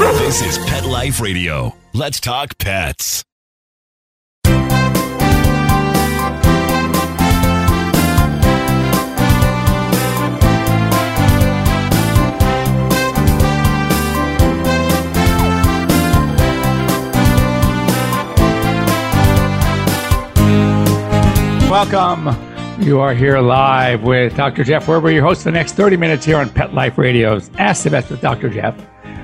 This is Pet Life Radio. Let's talk pets. Welcome. You are here live with Dr. Jeff Werber, your host for the next 30 minutes here on Pet Life Radio's Ask the Vets with Dr. Jeff.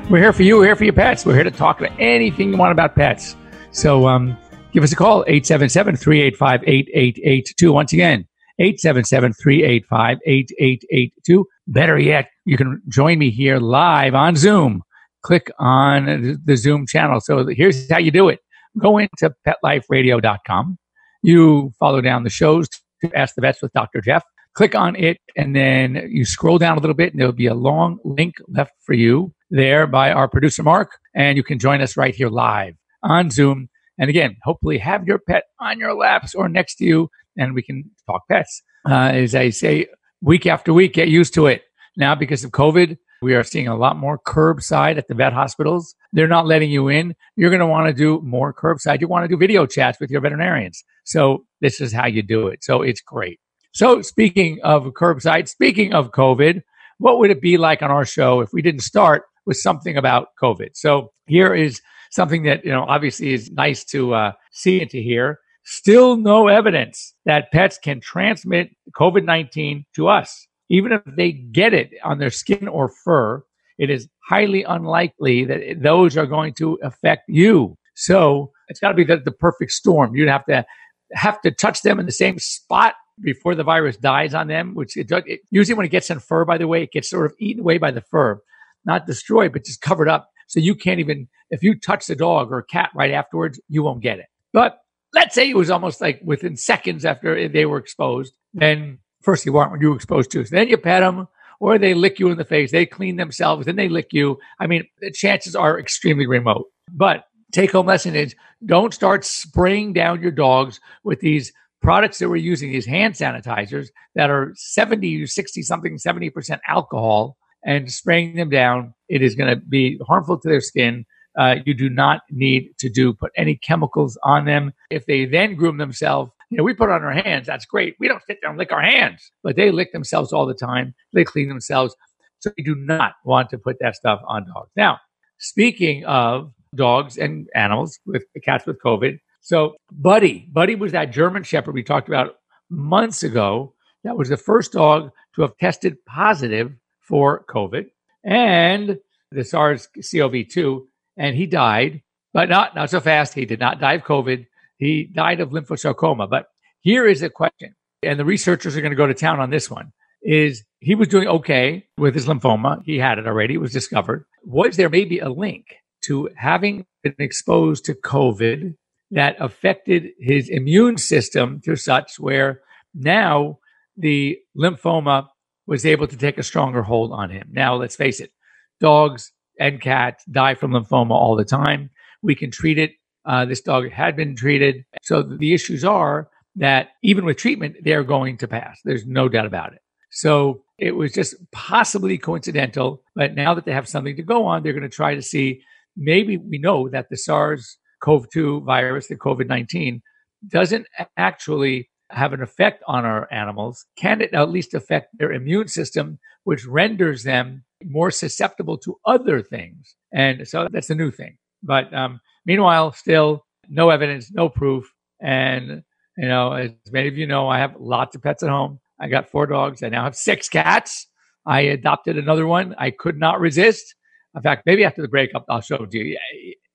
We're here for you. We're here for your pets. We're here to talk about anything you want about pets. So um, give us a call, 877-385-8882. Once again, 877-385-8882. Better yet, you can join me here live on Zoom. Click on the Zoom channel. So here's how you do it. Go into petliferadio.com you follow down the shows to Ask the Vets with Dr. Jeff. Click on it, and then you scroll down a little bit, and there'll be a long link left for you there by our producer, Mark. And you can join us right here live on Zoom. And again, hopefully have your pet on your laps or next to you, and we can talk pets. Uh, as I say, week after week, get used to it. Now, because of COVID, we are seeing a lot more curbside at the vet hospitals. They're not letting you in. You're going to want to do more curbside. You want to do video chats with your veterinarians. So this is how you do it. So it's great. So speaking of curbside, speaking of COVID, what would it be like on our show if we didn't start with something about COVID? So here is something that, you know, obviously is nice to uh, see and to hear. Still no evidence that pets can transmit COVID 19 to us. Even if they get it on their skin or fur, it is highly unlikely that those are going to affect you. So it's got to be the, the perfect storm. You'd have to have to touch them in the same spot before the virus dies on them, which it, it, usually when it gets in fur, by the way, it gets sort of eaten away by the fur, not destroyed, but just covered up. So you can't even, if you touch the dog or cat right afterwards, you won't get it. But let's say it was almost like within seconds after they were exposed, then first you weren't when you were exposed to. So then you pet them or they lick you in the face. They clean themselves, then they lick you. I mean, the chances are extremely remote. But take home lesson is don't start spraying down your dogs with these products that we're using, these hand sanitizers that are 70, 60 something, 70% alcohol and spraying them down. It is going to be harmful to their skin. Uh, you do not need to do put any chemicals on them. If they then groom themselves, you know, we put on our hands. That's great. We don't sit there and lick our hands, but they lick themselves all the time. They clean themselves. So we do not want to put that stuff on dogs. Now, speaking of dogs and animals with cats with COVID. So Buddy, Buddy was that German Shepherd we talked about months ago. That was the first dog to have tested positive for COVID and the SARS-CoV-2, and he died, but not not so fast. He did not die of COVID. He died of lymphosarcoma. But here is a question, and the researchers are going to go to town on this one. Is he was doing okay with his lymphoma? He had it already. It was discovered. Was there maybe a link to having been exposed to COVID that affected his immune system to such where now the lymphoma was able to take a stronger hold on him. Now, let's face it, dogs and cats die from lymphoma all the time. We can treat it. Uh, this dog had been treated. So the issues are that even with treatment, they're going to pass. There's no doubt about it. So it was just possibly coincidental. But now that they have something to go on, they're going to try to see maybe we know that the SARS CoV 2 virus, the COVID 19, doesn't actually have an effect on our animals. Can it at least affect their immune system, which renders them more susceptible to other things? And so that's a new thing. But um, meanwhile, still no evidence, no proof. And, you know, as many of you know, I have lots of pets at home. I got four dogs. I now have six cats. I adopted another one. I could not resist. In fact, maybe after the breakup, I'll show you.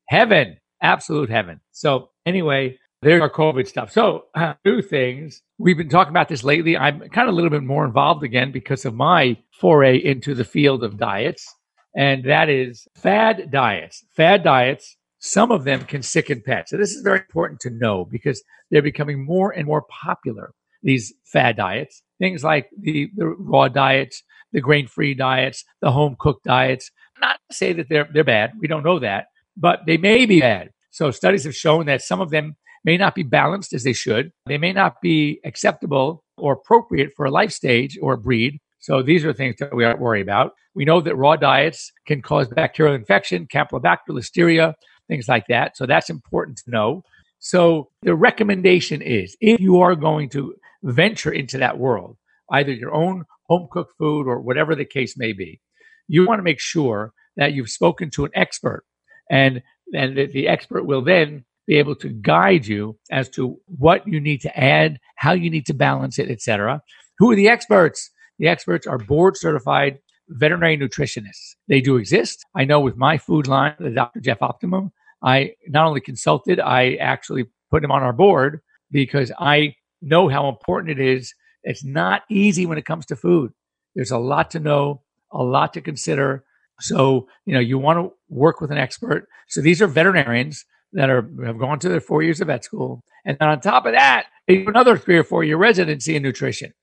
Heaven, absolute heaven. So anyway, there's our COVID stuff. So uh, things. We've been talking about this lately. I'm kind of a little bit more involved again because of my foray into the field of diets. And that is fad diets. Fad diets, some of them can sicken pets. So this is very important to know because they're becoming more and more popular. These fad diets, things like the, the raw diets, the grain free diets, the home cooked diets, not to say that they're they're bad. We don't know that, but they may be bad. So studies have shown that some of them may not be balanced as they should. They may not be acceptable or appropriate for a life stage or a breed. So these are things that we don't worry about. We know that raw diets can cause bacterial infection, Campylobacter, Listeria, things like that. So that's important to know. So the recommendation is if you are going to venture into that world, either your own home cooked food or whatever the case may be, you want to make sure that you've spoken to an expert and and the expert will then be able to guide you as to what you need to add, how you need to balance it, etc. Who are the experts? The experts are board certified veterinary nutritionists. They do exist. I know with my food line, the Dr. Jeff Optimum, I not only consulted, I actually put him on our board because I know how important it is. It's not easy when it comes to food. There's a lot to know, a lot to consider. So, you know, you want to work with an expert. So these are veterinarians that are have gone to their four years of vet school. And then on top of that, they do another three or four year residency in nutrition.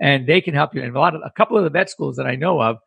And they can help you. And a lot of a couple of the vet schools that I know of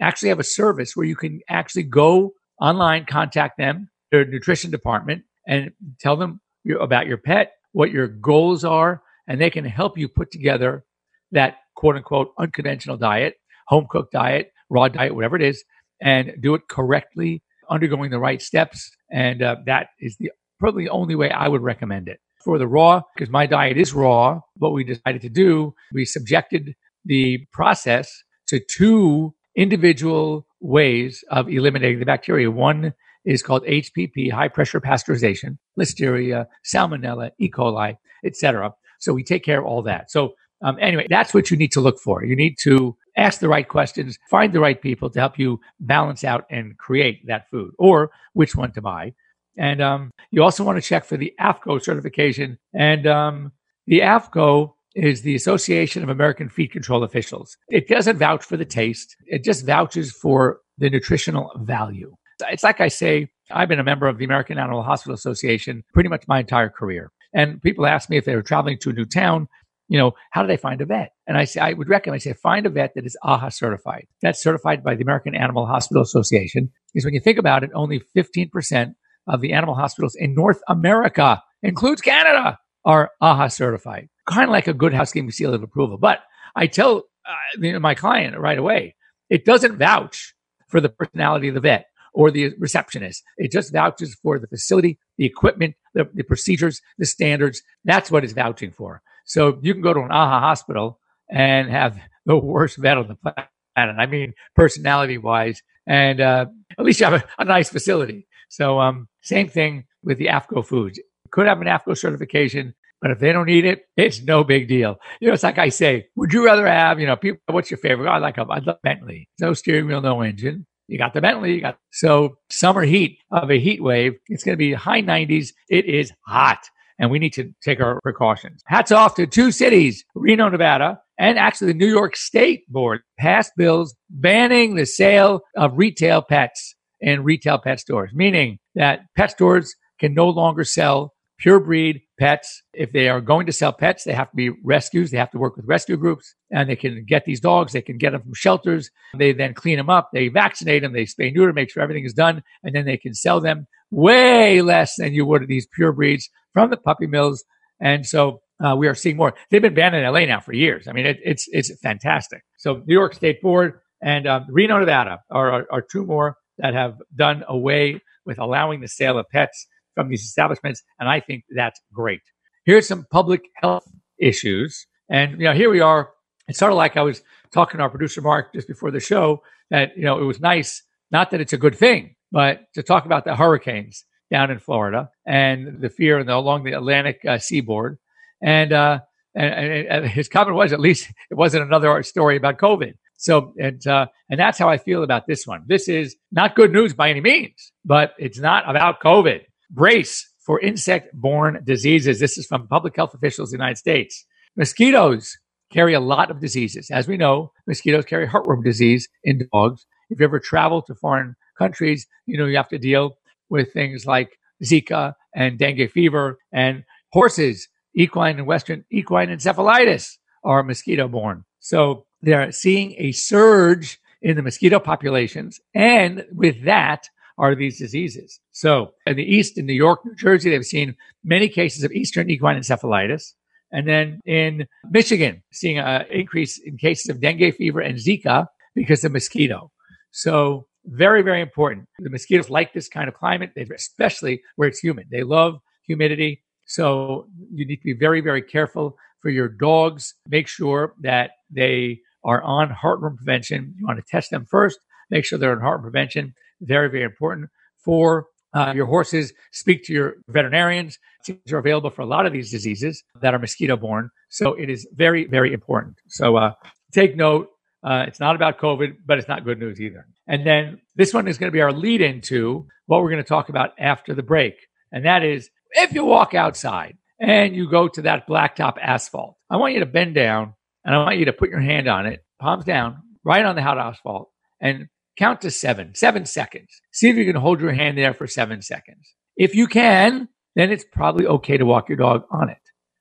actually have a service where you can actually go online, contact them, their nutrition department, and tell them about your pet, what your goals are, and they can help you put together that quote unquote unconventional diet, home cooked diet, raw diet, whatever it is, and do it correctly, undergoing the right steps. And uh, that is the probably the only way I would recommend it. For the raw, because my diet is raw, what we decided to do, we subjected the process to two individual ways of eliminating the bacteria. One is called HPP, high pressure pasteurization, Listeria, Salmonella, E. coli, etc. So we take care of all that. So um, anyway, that's what you need to look for. You need to ask the right questions, find the right people to help you balance out and create that food or which one to buy. And um, you also want to check for the AAFCO certification. And um, the AAFCO is the Association of American Feed Control Officials. It doesn't vouch for the taste, it just vouches for the nutritional value. It's like I say, I've been a member of the American Animal Hospital Association pretty much my entire career. And people ask me if they were traveling to a new town, you know, how do they find a vet? And I say, I would recommend, I say, find a vet that is AHA certified. That's certified by the American Animal Hospital Association. Because when you think about it, only 15% of the animal hospitals in North America, includes Canada, are AHA certified. Kind of like a good housekeeping seal of approval. But I tell uh, my client right away, it doesn't vouch for the personality of the vet or the receptionist. It just vouches for the facility, the equipment, the, the procedures, the standards. That's what it's vouching for. So you can go to an AHA hospital and have the worst vet on the planet. I mean, personality wise, and uh, at least you have a, a nice facility. So, um, same thing with the AAFCO foods. Could have an AAFCO certification, but if they don't eat it, it's no big deal. You know, it's like I say, would you rather have, you know, people, what's your favorite? I like a, I love Bentley. No steering wheel, no engine. You got the Bentley. You got so summer heat of a heat wave. It's going to be high 90s. It is hot, and we need to take our precautions. Hats off to two cities, Reno, Nevada, and actually the New York State Board passed bills banning the sale of retail pets in retail pet stores, meaning that pet stores can no longer sell pure breed pets. If they are going to sell pets, they have to be rescues. They have to work with rescue groups and they can get these dogs. They can get them from shelters. They then clean them up. They vaccinate them. They spay neuter, make sure everything is done. And then they can sell them way less than you would these pure breeds from the puppy mills. And so uh, we are seeing more. They've been banned in LA now for years. I mean, it, it's, it's fantastic. So New York State Board and um, Reno, Nevada are, are, are two more that have done away with allowing the sale of pets from these establishments. And I think that's great. Here's some public health issues. And, you know, here we are. It's sort of like I was talking to our producer, Mark, just before the show that, you know, it was nice, not that it's a good thing, but to talk about the hurricanes down in Florida and the fear and the, along the Atlantic uh, seaboard. And, uh, and, and, his comment was, at least it wasn't another story about COVID. So, and, uh, and that's how I feel about this one. This is not good news by any means, but it's not about COVID. Brace for insect borne diseases. This is from public health officials in the United States. Mosquitoes carry a lot of diseases. As we know, mosquitoes carry heartworm disease in dogs. If you ever travel to foreign countries, you know, you have to deal with things like Zika and dengue fever and horses, equine and western equine encephalitis are mosquito borne. So they're seeing a surge in the mosquito populations. And with that are these diseases. So in the East, in New York, New Jersey, they've seen many cases of Eastern equine encephalitis. And then in Michigan, seeing an increase in cases of dengue fever and Zika because of mosquito. So very, very important. The mosquitoes like this kind of climate, especially where it's humid. They love humidity. So you need to be very, very careful for your dogs. Make sure that they are on heartworm prevention. You want to test them first. Make sure they're on heartworm prevention. Very, very important for uh, your horses. Speak to your veterinarians. These are available for a lot of these diseases that are mosquito borne. So it is very, very important. So uh, take note. Uh, it's not about COVID, but it's not good news either. And then this one is going to be our lead into what we're going to talk about after the break. And that is if you walk outside and you go to that blacktop asphalt, I want you to bend down and I want you to put your hand on it, palms down, right on the hot asphalt, and count to seven, seven seconds. See if you can hold your hand there for seven seconds. If you can, then it's probably okay to walk your dog on it.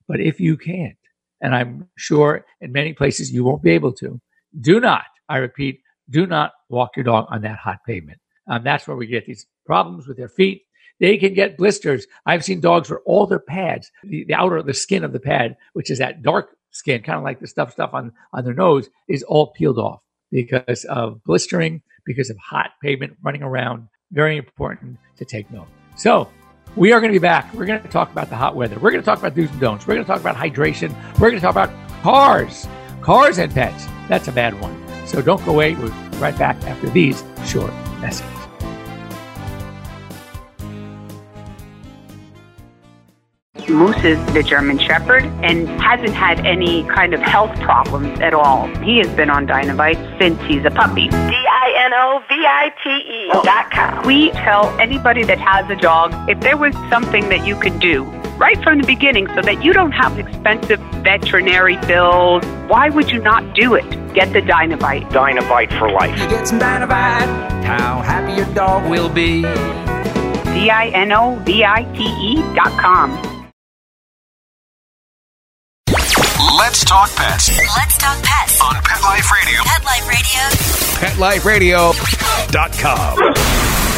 But if you can't, and I'm sure in many places you won't be able to, do not, I repeat, do not walk your dog on that hot pavement. Um, that's where we get these problems with their feet. They can get blisters. I've seen dogs where all their pads, the, the outer, the skin of the pad, which is that dark skin, kind of like the stuff stuff on, on their nose, is all peeled off because of blistering, because of hot pavement running around. Very important to take note. So we are going to be back. We're going to talk about the hot weather. We're going to talk about do's and don'ts. We're going to talk about hydration. We're going to talk about cars, cars and pets. That's a bad one. So don't go away. We're right back after these short messages. Moose is the German Shepherd and hasn't had any kind of health problems at all. He has been on Dinovite since he's a puppy. D-I-N-O-V-I-T-E dot com. We tell anybody that has a dog, if there was something that you could do right from the beginning so that you don't have expensive veterinary bills, why would you not do it? Get the Dinovite. Dinovite for life. You get some Dinovite, how happy your dog will be. D-I-N-O-V-I-T-E dot com. Let's talk pets Let's talk pets. on Pet Life Radio. Pet Life Radio. PetLifeRadio.com.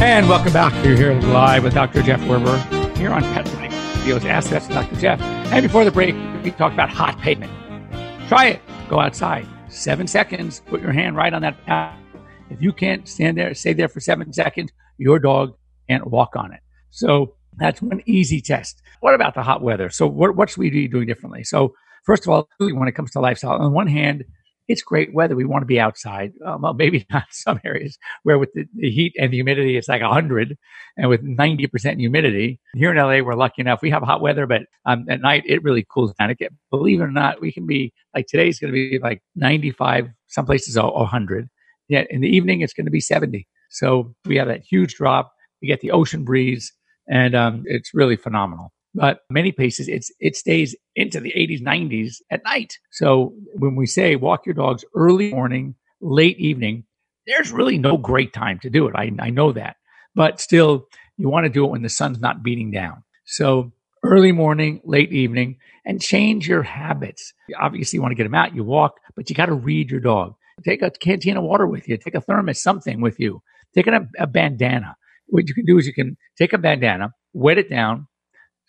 And welcome back. You're here live with Dr. Jeff Werber here on Pet Life. Videos Ask That's Dr. Jeff. And before the break, we talked about hot pavement. Try it. Go outside. Seven seconds. Put your hand right on that. path. If you can't stand there, stay there for seven seconds, your dog can't walk on it. So that's one easy test. What about the hot weather? So what, what should we be doing differently? So first of all, when it comes to lifestyle, on one hand, it's great weather. We want to be outside. Um, well, maybe not some areas where with the, the heat and the humidity, it's like 100 and with 90% humidity. Here in LA, we're lucky enough. We have hot weather, but um, at night, it really cools down. Get, believe it or not, we can be like today's going to be like 95, some places are 100. Yet in the evening, it's going to be 70. So we have that huge drop. We get the ocean breeze and um, it's really phenomenal. But many places, it's it stays into the 80s, 90s at night. So when we say walk your dogs early morning, late evening, there's really no great time to do it. I, I know that, but still, you want to do it when the sun's not beating down. So early morning, late evening, and change your habits. Obviously, you want to get them out. You walk, but you got to read your dog. Take a canteen of water with you. Take a thermos, something with you. Take a, a bandana. What you can do is you can take a bandana, wet it down,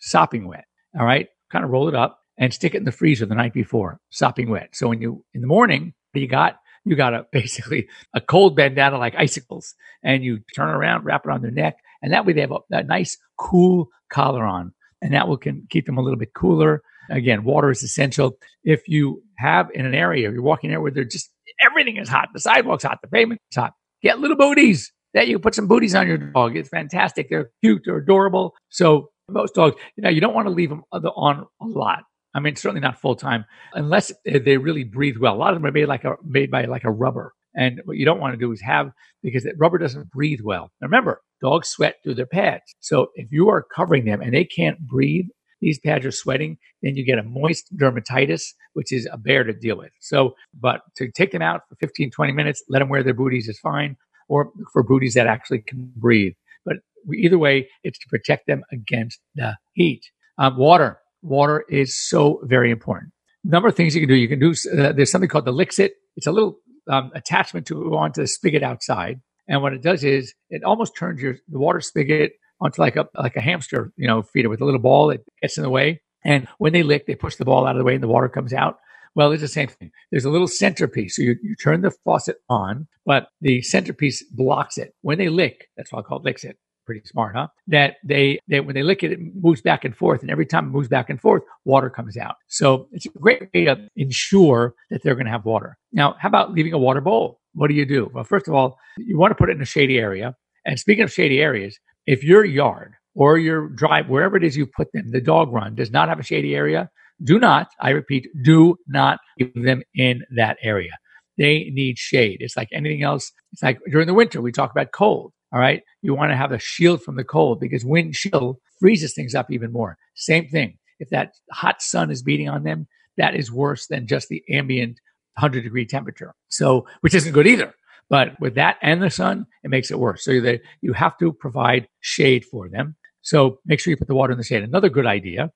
sopping wet. All right. Kind of roll it up and stick it in the freezer the night before, sopping wet. So when you, in the morning, you got, you got a basically a cold bandana like icicles and you turn around, wrap it on their neck. And that way they have a, a nice cool collar on and that will can keep them a little bit cooler. Again, water is essential. If you have in an area, you're walking there where they're just, everything is hot. The sidewalk's hot. The pavement's hot. Get little booties that you put some booties on your dog. It's fantastic. They're cute. They're adorable. So most dogs, you know, you don't want to leave them on a lot. I mean, certainly not full time unless they really breathe well. A lot of them are made like a made by like a rubber, and what you don't want to do is have because that rubber doesn't breathe well. Now remember, dogs sweat through their pads, so if you are covering them and they can't breathe, these pads are sweating, then you get a moist dermatitis, which is a bear to deal with. So, but to take them out for 15, 20 minutes, let them wear their booties is fine, or for booties that actually can breathe. But either way, it's to protect them against the heat. Um, water. Water is so very important. Number of things you can do. You can do, uh, there's something called the Lixit. It's a little um, attachment to onto the spigot outside. And what it does is it almost turns your the water spigot onto like a like a hamster, you know, feeder with a little ball that gets in the way. And when they lick, they push the ball out of the way and the water comes out. Well, it's the same thing. There's a little centerpiece. So you, you turn the faucet on, but the centerpiece blocks it. When they lick, that's why I call it licks it. Pretty smart, huh? That they, they when they lick it, it moves back and forth, and every time it moves back and forth, water comes out. So it's a great way to ensure that they're going to have water. Now, how about leaving a water bowl? What do you do? Well, first of all, you want to put it in a shady area. And speaking of shady areas, if your yard or your drive, wherever it is you put them, the dog run does not have a shady area, do not, I repeat, do not keep them in that area. They need shade. It's like anything else. It's like during the winter, we talk about cold. All right. You want to have a shield from the cold because wind chill freezes things up even more. Same thing. If that hot sun is beating on them, that is worse than just the ambient 100 degree temperature. So, which isn't good either. But with that and the sun, it makes it worse. So that you have to provide shade for them. So make sure you put the water in the shade. Another good idea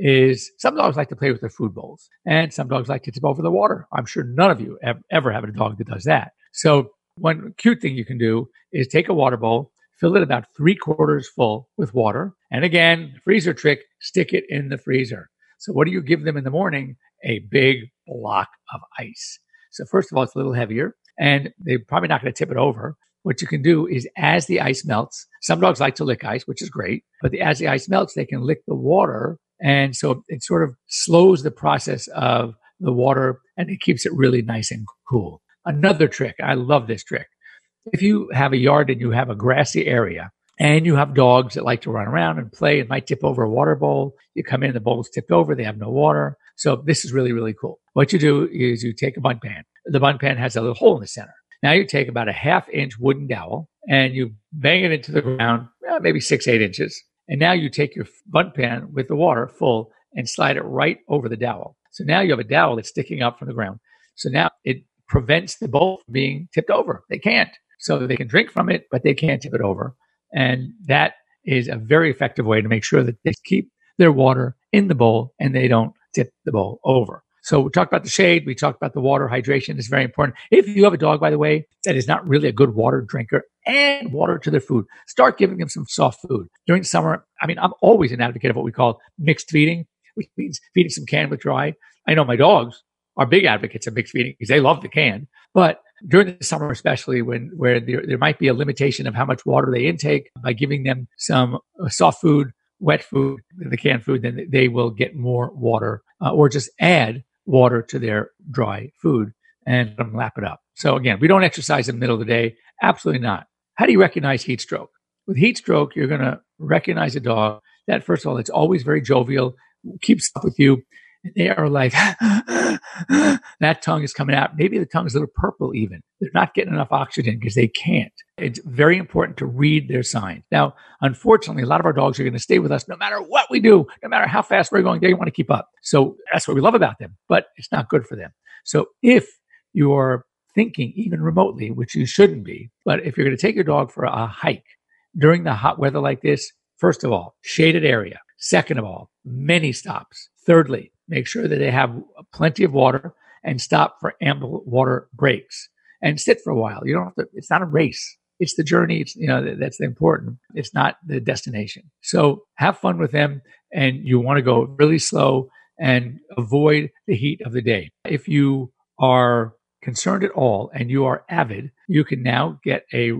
is some dogs like to play with their food bowls and some dogs like to tip over the water. I'm sure none of you ever have a dog that does that. So one cute thing you can do is take a water bowl, fill it about three quarters full with water. And again, freezer trick, stick it in the freezer. So what do you give them in the morning? A big block of ice. So first of all, it's a little heavier and they're probably not going to tip it over. What you can do is as the ice melts, some dogs like to lick ice, which is great, but the, as the ice melts, they can lick the water. And so it sort of slows the process of the water and it keeps it really nice and cool. Another trick. I love this trick. If you have a yard and you have a grassy area and you have dogs that like to run around and play and might tip over a water bowl, you come in, the bowl's tipped over, they have no water. So this is really, really cool. What you do is you take a Bundt pan. The Bundt pan has a little hole in the center. Now you take about a half inch wooden dowel and you bang it into the ground, uh, maybe six, eight inches. And now you take your Bundt pan with the water full and slide it right over the dowel. So now you have a dowel that's sticking up from the ground. So now it prevents the bowl from being tipped over. They can't. So they can drink from it, but they can't tip it over. And that is a very effective way to make sure that they keep their water in the bowl and they don't tip the bowl over. So we talked about the shade. We talked about the water hydration is very important. If you have a dog, by the way, that is not really a good water drinker, add water to their food. Start giving them some soft food during summer. I mean, I'm always an advocate of what we call mixed feeding, which means feeding some canned with dry. I know my dogs are big advocates of mixed feeding because they love the can, but during the summer, especially when where there, there might be a limitation of how much water they intake by giving them some uh, soft food, wet food, the canned food, then they will get more water uh, or just add water to their dry food and let them lap it up. So again, we don't exercise in the middle of the day. Absolutely not. How do you recognize heat stroke? With heat stroke, you're going to recognize a dog that, first of all, it's always very jovial, keeps up with you. They are like, that tongue is coming out. Maybe the tongue is a little purple even. They're not getting enough oxygen because they can't. It's very important to read their signs. Now, unfortunately, a lot of our dogs are going to stay with us no matter what we do, no matter how fast we're going. They want to keep up. So that's what we love about them, but it's not good for them. So if you're thinking even remotely, which you shouldn't be, but if you're going to take your dog for a hike during the hot weather like this, first of all, shaded area. Second of all, many stops. Thirdly, make sure that they have plenty of water and stop for ample water breaks and sit for a while. You don't have to, it's not a race. It's the journey. It's, you know, that's the important. It's not the destination. So have fun with them and you want to go really slow and avoid the heat of the day. If you are concerned at all and you are avid, you can now get a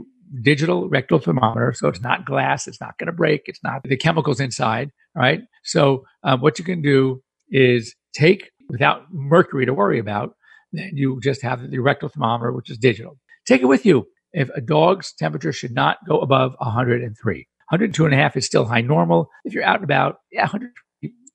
digital rectal thermometer. So it's not glass. It's not going to break. It's not the chemicals inside. Right. So um, what you can do is take without mercury to worry about. Then you just have the rectal thermometer, which is digital. Take it with you. If a dog's temperature should not go above 103, 102 and a half is still high normal. If you're out and about, yeah, 100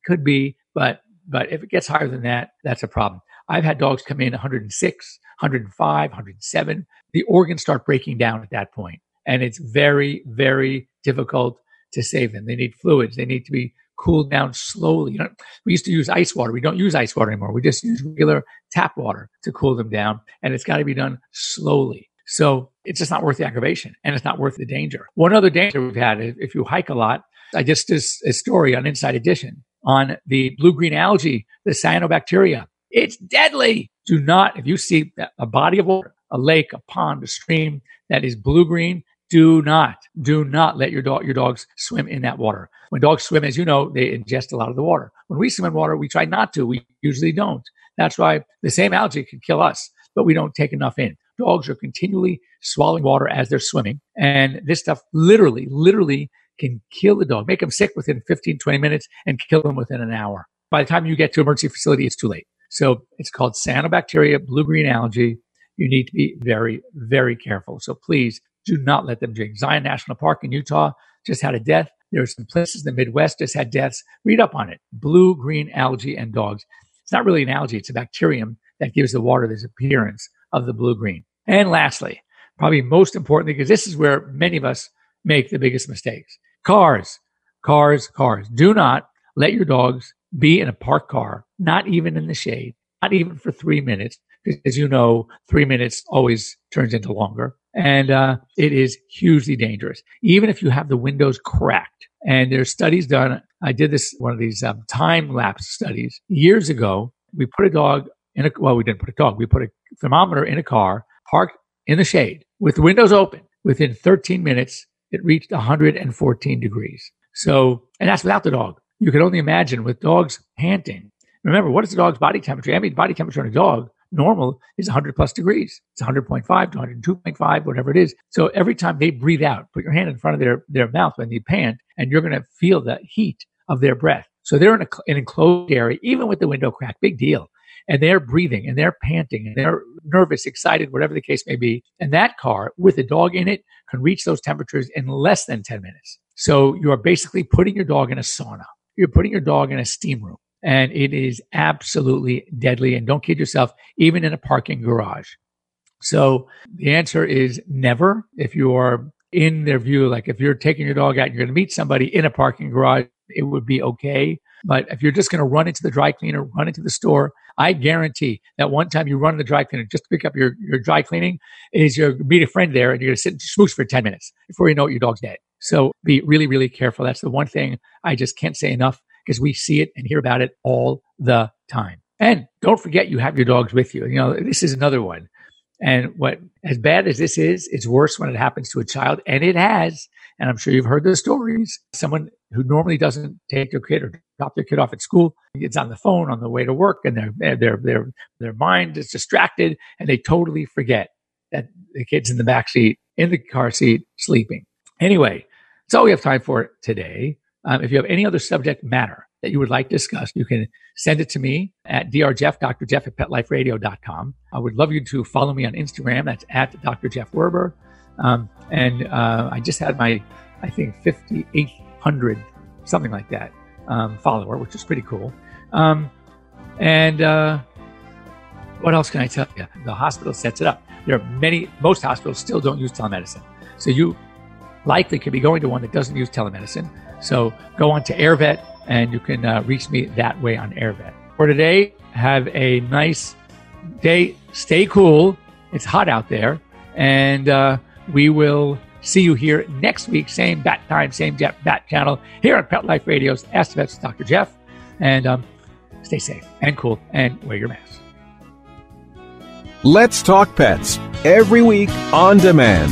could be, but but if it gets higher than that, that's a problem. I've had dogs come in 106, 105, 107. The organs start breaking down at that point, and it's very, very difficult to save them. They need fluids. They need to be cooled down slowly. You know, we used to use ice water. We don't use ice water anymore. We just use regular tap water to cool them down, and it's got to be done slowly. So it's just not worth the aggravation and it's not worth the danger. One other danger we've had, if you hike a lot, I just did a story on Inside Edition on the blue green algae, the cyanobacteria. It's deadly. Do not, if you see a body of water, a lake, a pond, a stream that is blue green, do not, do not let your dog, your dogs swim in that water. When dogs swim, as you know, they ingest a lot of the water. When we swim in water, we try not to. We usually don't. That's why the same algae can kill us, but we don't take enough in. Dogs are continually swallowing water as they're swimming. And this stuff literally, literally can kill the dog, make them sick within 15, 20 minutes and kill them within an hour. By the time you get to emergency facility, it's too late. So it's called cyanobacteria, blue-green algae. You need to be very, very careful. So please do not let them drink. Zion National Park in Utah just had a death. There are some places in the Midwest just had deaths. Read up on it. Blue, green algae and dogs. It's not really an algae. It's a bacterium that gives the water this appearance of the blue green. And lastly, probably most importantly, because this is where many of us make the biggest mistakes. Cars, cars, cars. Do not let your dogs be in a parked car, not even in the shade, not even for three minutes. Because as you know, three minutes always turns into longer. And uh, it is hugely dangerous, even if you have the windows cracked. And there's studies done. I did this, one of these um, time lapse studies years ago. We put a dog in a, well, we didn't put a dog. We put a thermometer in a car parked in the shade with the windows open. Within 13 minutes, it reached 114 degrees. So, and that's without the dog. You can only imagine with dogs panting. Remember, what is the dog's body temperature? I mean, body temperature on a dog normal is 100 plus degrees. It's 100.5 to 102.5, whatever it is. So every time they breathe out, put your hand in front of their, their mouth when they pant, and you're going to feel the heat of their breath. So they're in a, an enclosed area, even with the window crack, big deal and they're breathing and they're panting and they're nervous, excited, whatever the case may be. And that car with a dog in it can reach those temperatures in less than 10 minutes. So you are basically putting your dog in a sauna. You're putting your dog in a steam room and it is absolutely deadly. And don't kid yourself, even in a parking garage. So the answer is never. If you are in their view, like if you're taking your dog out and you're going to meet somebody in a parking garage, it would be okay. But if you're just going to run into the dry cleaner, run into the store, I guarantee that one time you run in the dry cleaner just to pick up your, your dry cleaning is you meet a friend there and you're going to sit and smooch for 10 minutes before you know it, your dog's dead. So be really, really careful. That's the one thing I just can't say enough because we see it and hear about it all the time. And don't forget you have your dogs with you. You know, this is another one. And what, as bad as this is, it's worse when it happens to a child. And it has. And I'm sure you've heard the stories. Someone who normally doesn't take their kid or drop their kid off at school gets on the phone on the way to work and their, their, their, their mind is distracted and they totally forget that the kid's in the back seat, in the car seat, sleeping. Anyway, that's all we have time for today. Um, if you have any other subject matter that you would like discussed, you can send it to me at drjeff, Dr. Jeff at petliferadio.com. I would love you to follow me on Instagram. That's at Dr. Jeff Werber. Um, and uh, I just had my, I think, 5,800, something like that, um, follower, which is pretty cool. Um, and uh, what else can I tell you? The hospital sets it up. There are many, most hospitals still don't use telemedicine. So you likely could be going to one that doesn't use telemedicine. So go on to AirVet and you can uh, reach me that way on AirVet. For today, have a nice day. Stay cool. It's hot out there. And uh, we will see you here next week. Same bat time, same Jeff Bat channel here on Pet Life Radio's Ask the Vets Dr. Jeff. And um, stay safe and cool and wear your mask. Let's Talk Pets every week on demand,